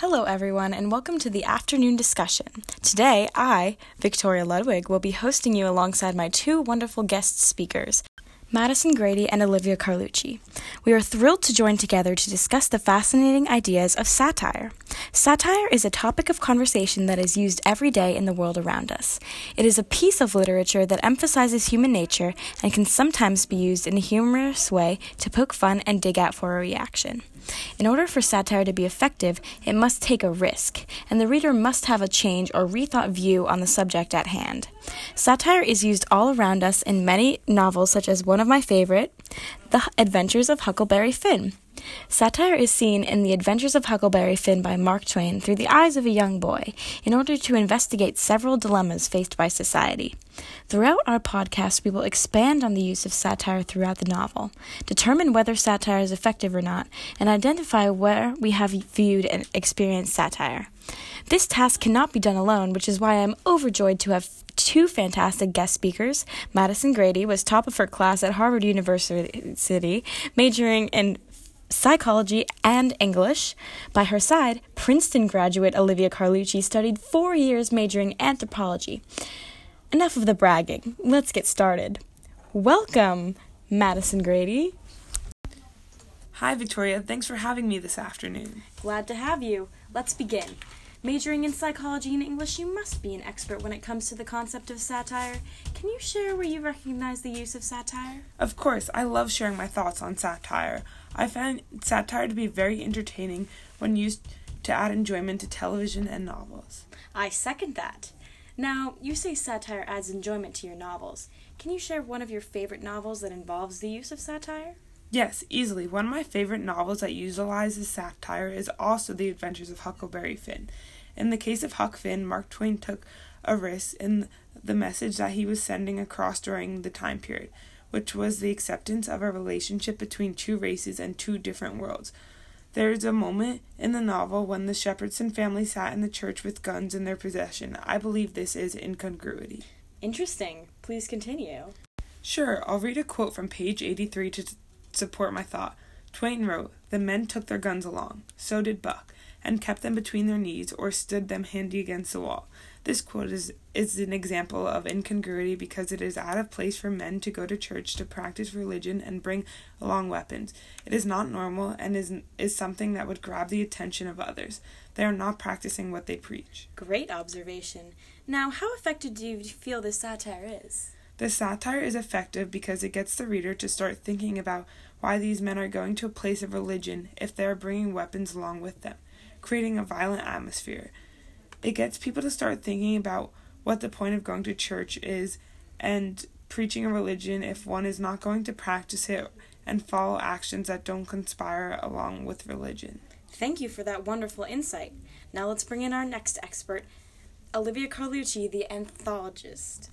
Hello, everyone, and welcome to the afternoon discussion. Today, I, Victoria Ludwig, will be hosting you alongside my two wonderful guest speakers, Madison Grady and Olivia Carlucci. We are thrilled to join together to discuss the fascinating ideas of satire. Satire is a topic of conversation that is used every day in the world around us. It is a piece of literature that emphasizes human nature and can sometimes be used in a humorous way to poke fun and dig out for a reaction. In order for satire to be effective, it must take a risk, and the reader must have a change or rethought view on the subject at hand. Satire is used all around us in many novels, such as one of my favorite, The Adventures of Huckleberry Finn. Satire is seen in The Adventures of Huckleberry Finn by Mark Twain through the eyes of a young boy in order to investigate several dilemmas faced by society. Throughout our podcast, we will expand on the use of satire throughout the novel, determine whether satire is effective or not, and identify where we have viewed and experienced satire. This task cannot be done alone, which is why I am overjoyed to have two fantastic guest speakers. Madison Grady was top of her class at Harvard University, majoring in psychology and English. By her side, Princeton graduate Olivia Carlucci studied four years majoring anthropology. Enough of the bragging. Let's get started. Welcome, Madison Grady. Hi, Victoria. Thanks for having me this afternoon. Glad to have you. Let's begin. Majoring in psychology and English, you must be an expert when it comes to the concept of satire. Can you share where you recognize the use of satire? Of course, I love sharing my thoughts on satire. I find satire to be very entertaining when used to add enjoyment to television and novels. I second that. Now, you say satire adds enjoyment to your novels. Can you share one of your favorite novels that involves the use of satire? Yes, easily. One of my favorite novels that utilizes satire is also The Adventures of Huckleberry Finn. In the case of Huck Finn, Mark Twain took a risk in the message that he was sending across during the time period, which was the acceptance of a relationship between two races and two different worlds. There is a moment in the novel when the Shepherdson family sat in the church with guns in their possession. I believe this is incongruity. Interesting. Please continue. Sure, I'll read a quote from page 83 to support my thought. Twain wrote, The men took their guns along. So did Buck, and kept them between their knees or stood them handy against the wall. This quote is, is an example of incongruity because it is out of place for men to go to church to practice religion and bring along weapons. It is not normal and is, is something that would grab the attention of others. They are not practicing what they preach. Great observation. Now, how effective do you feel this satire is? The satire is effective because it gets the reader to start thinking about why these men are going to a place of religion if they are bringing weapons along with them, creating a violent atmosphere. It gets people to start thinking about what the point of going to church is and preaching a religion if one is not going to practice it and follow actions that don't conspire along with religion. Thank you for that wonderful insight. Now let's bring in our next expert, Olivia Carlucci, the anthologist.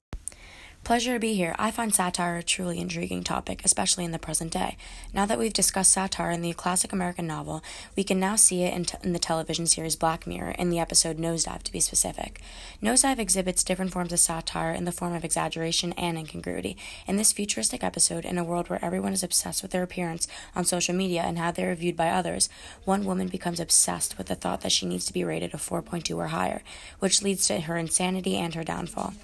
Pleasure to be here. I find satire a truly intriguing topic, especially in the present day. Now that we've discussed satire in the classic American novel, we can now see it in, t- in, the television series Black Mirror in the episode Nosedive, to be specific. Nosedive exhibits different forms of satire in the form of exaggeration and incongruity. In this futuristic episode, in a world where everyone is obsessed with their appearance on social media and how they are viewed by others, one woman becomes obsessed with the thought that she needs to be rated a 4.2 or higher, which leads to her insanity and her downfall.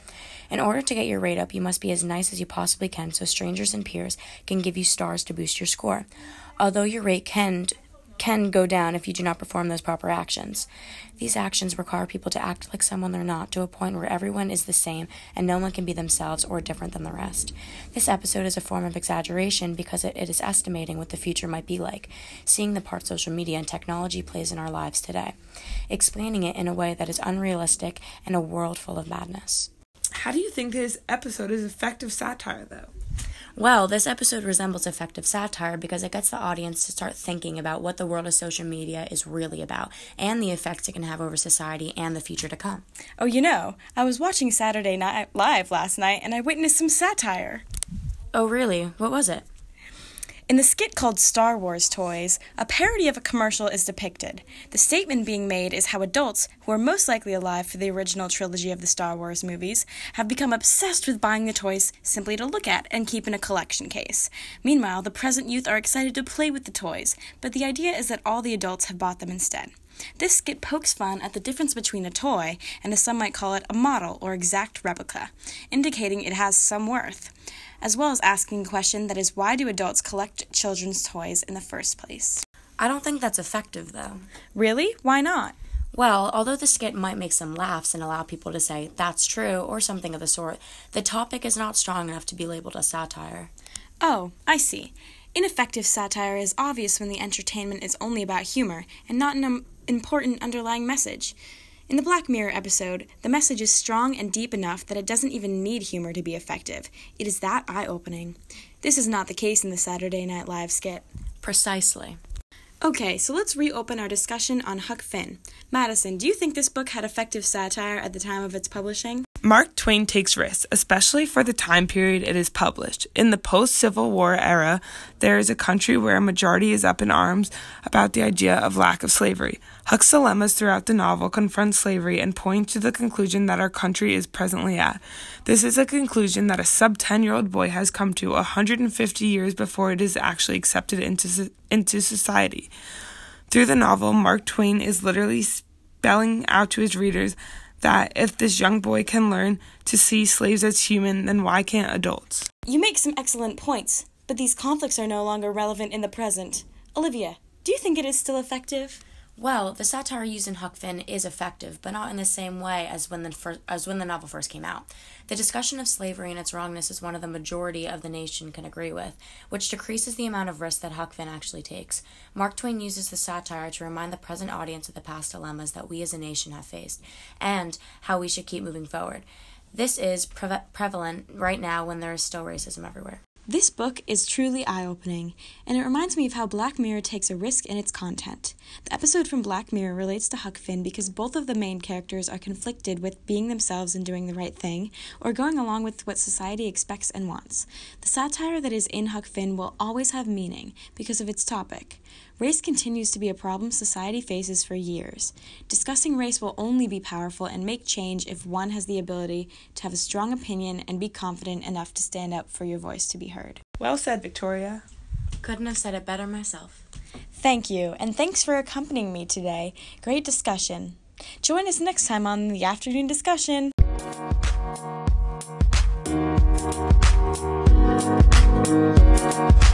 In order to get your rate up, you must be as nice as you possibly can so strangers and peers can give you stars to boost your score. Although your rate can can go down if you do not perform those proper actions. These actions require people to act like someone they're not to a point where everyone is the same and no one can be themselves or different than the rest. This episode is a form of exaggeration because it, it is estimating what the future might be like, seeing the part social media and technology plays in our lives today, explaining it in a way that is unrealistic and a world full of madness. How do you think this episode is effective satire, though? Well, this episode resembles effective satire because it gets the audience to start thinking about what the world of social media is really about and the effects it can have over society and the future to come. Oh, you know, I was watching Saturday Night Live last night and I witnessed some satire. Oh, really? What was it? In the skit called Star Wars Toys, a parody of a commercial is depicted. The statement being made is how adults, who are most likely alive for the original trilogy of the Star Wars movies, have become obsessed with buying the toys simply to look at and keep in a collection case. Meanwhile, the present youth are excited to play with the toys, but the idea is that all the adults have bought them instead. This skit pokes fun at the difference between a toy and, as some might call it, a model or exact replica, indicating it has some worth as well as asking a question that is why do adults collect children's toys in the first place? I don't think that's effective, though. Really? Why not? Well, although the skit might make some laughs and allow people to say, that's true, or something of the sort, the topic is not strong enough to be labeled a satire. Oh, I see. Ineffective satire is obvious when the entertainment is only about humor and not an important underlying message. In the Black Mirror episode, the message is strong and deep enough that it doesn't even need humor to be effective. It is that eye opening. This is not the case in the Saturday Night Live skit. Precisely. Okay, so let's reopen our discussion on Huck Finn. Madison, do you think this book had effective satire at the time of its publishing? Mark Twain takes risks, especially for the time period it is published. In the post Civil War era, there is a country where a majority is up in arms about the idea of lack of slavery. Huck's dilemmas throughout the novel confront slavery and point to the conclusion that our country is presently at. This is a conclusion that a sub 10 year old boy has come to 150 years before it is actually accepted into, into society. Through the novel, Mark Twain is literally spelling out to his readers that if this young boy can learn to see slaves as human, then why can't adults? You make some excellent points, but these conflicts are no longer relevant in the present. Olivia, do you think it is still effective? Well, the satire used in Huck Finn is effective, but not in the same way as when the as when the novel first came out. The discussion of slavery and its wrongness is one of the majority of the nation can agree with, which decreases the amount of risk that Huck Finn actually takes. Mark Twain uses the satire to remind the present audience of the past dilemmas that we as a nation have faced, and how we should keep moving forward. This is pre- prevalent right now when there is still racism everywhere. This book is truly eye opening, and it reminds me of how Black Mirror takes a risk in its content. The episode from Black Mirror relates to Huck Finn because both of the main characters are conflicted with being themselves and doing the right thing, or going along with what society expects and wants. The satire that is in Huck Finn will always have meaning because of its topic. Race continues to be a problem society faces for years. Discussing race will only be powerful and make change if one has the ability to have a strong opinion and be confident enough to stand up for your voice to be heard. Well said, Victoria. Couldn't have said it better myself. Thank you, and thanks for accompanying me today. Great discussion. Join us next time on the afternoon discussion. Thank you.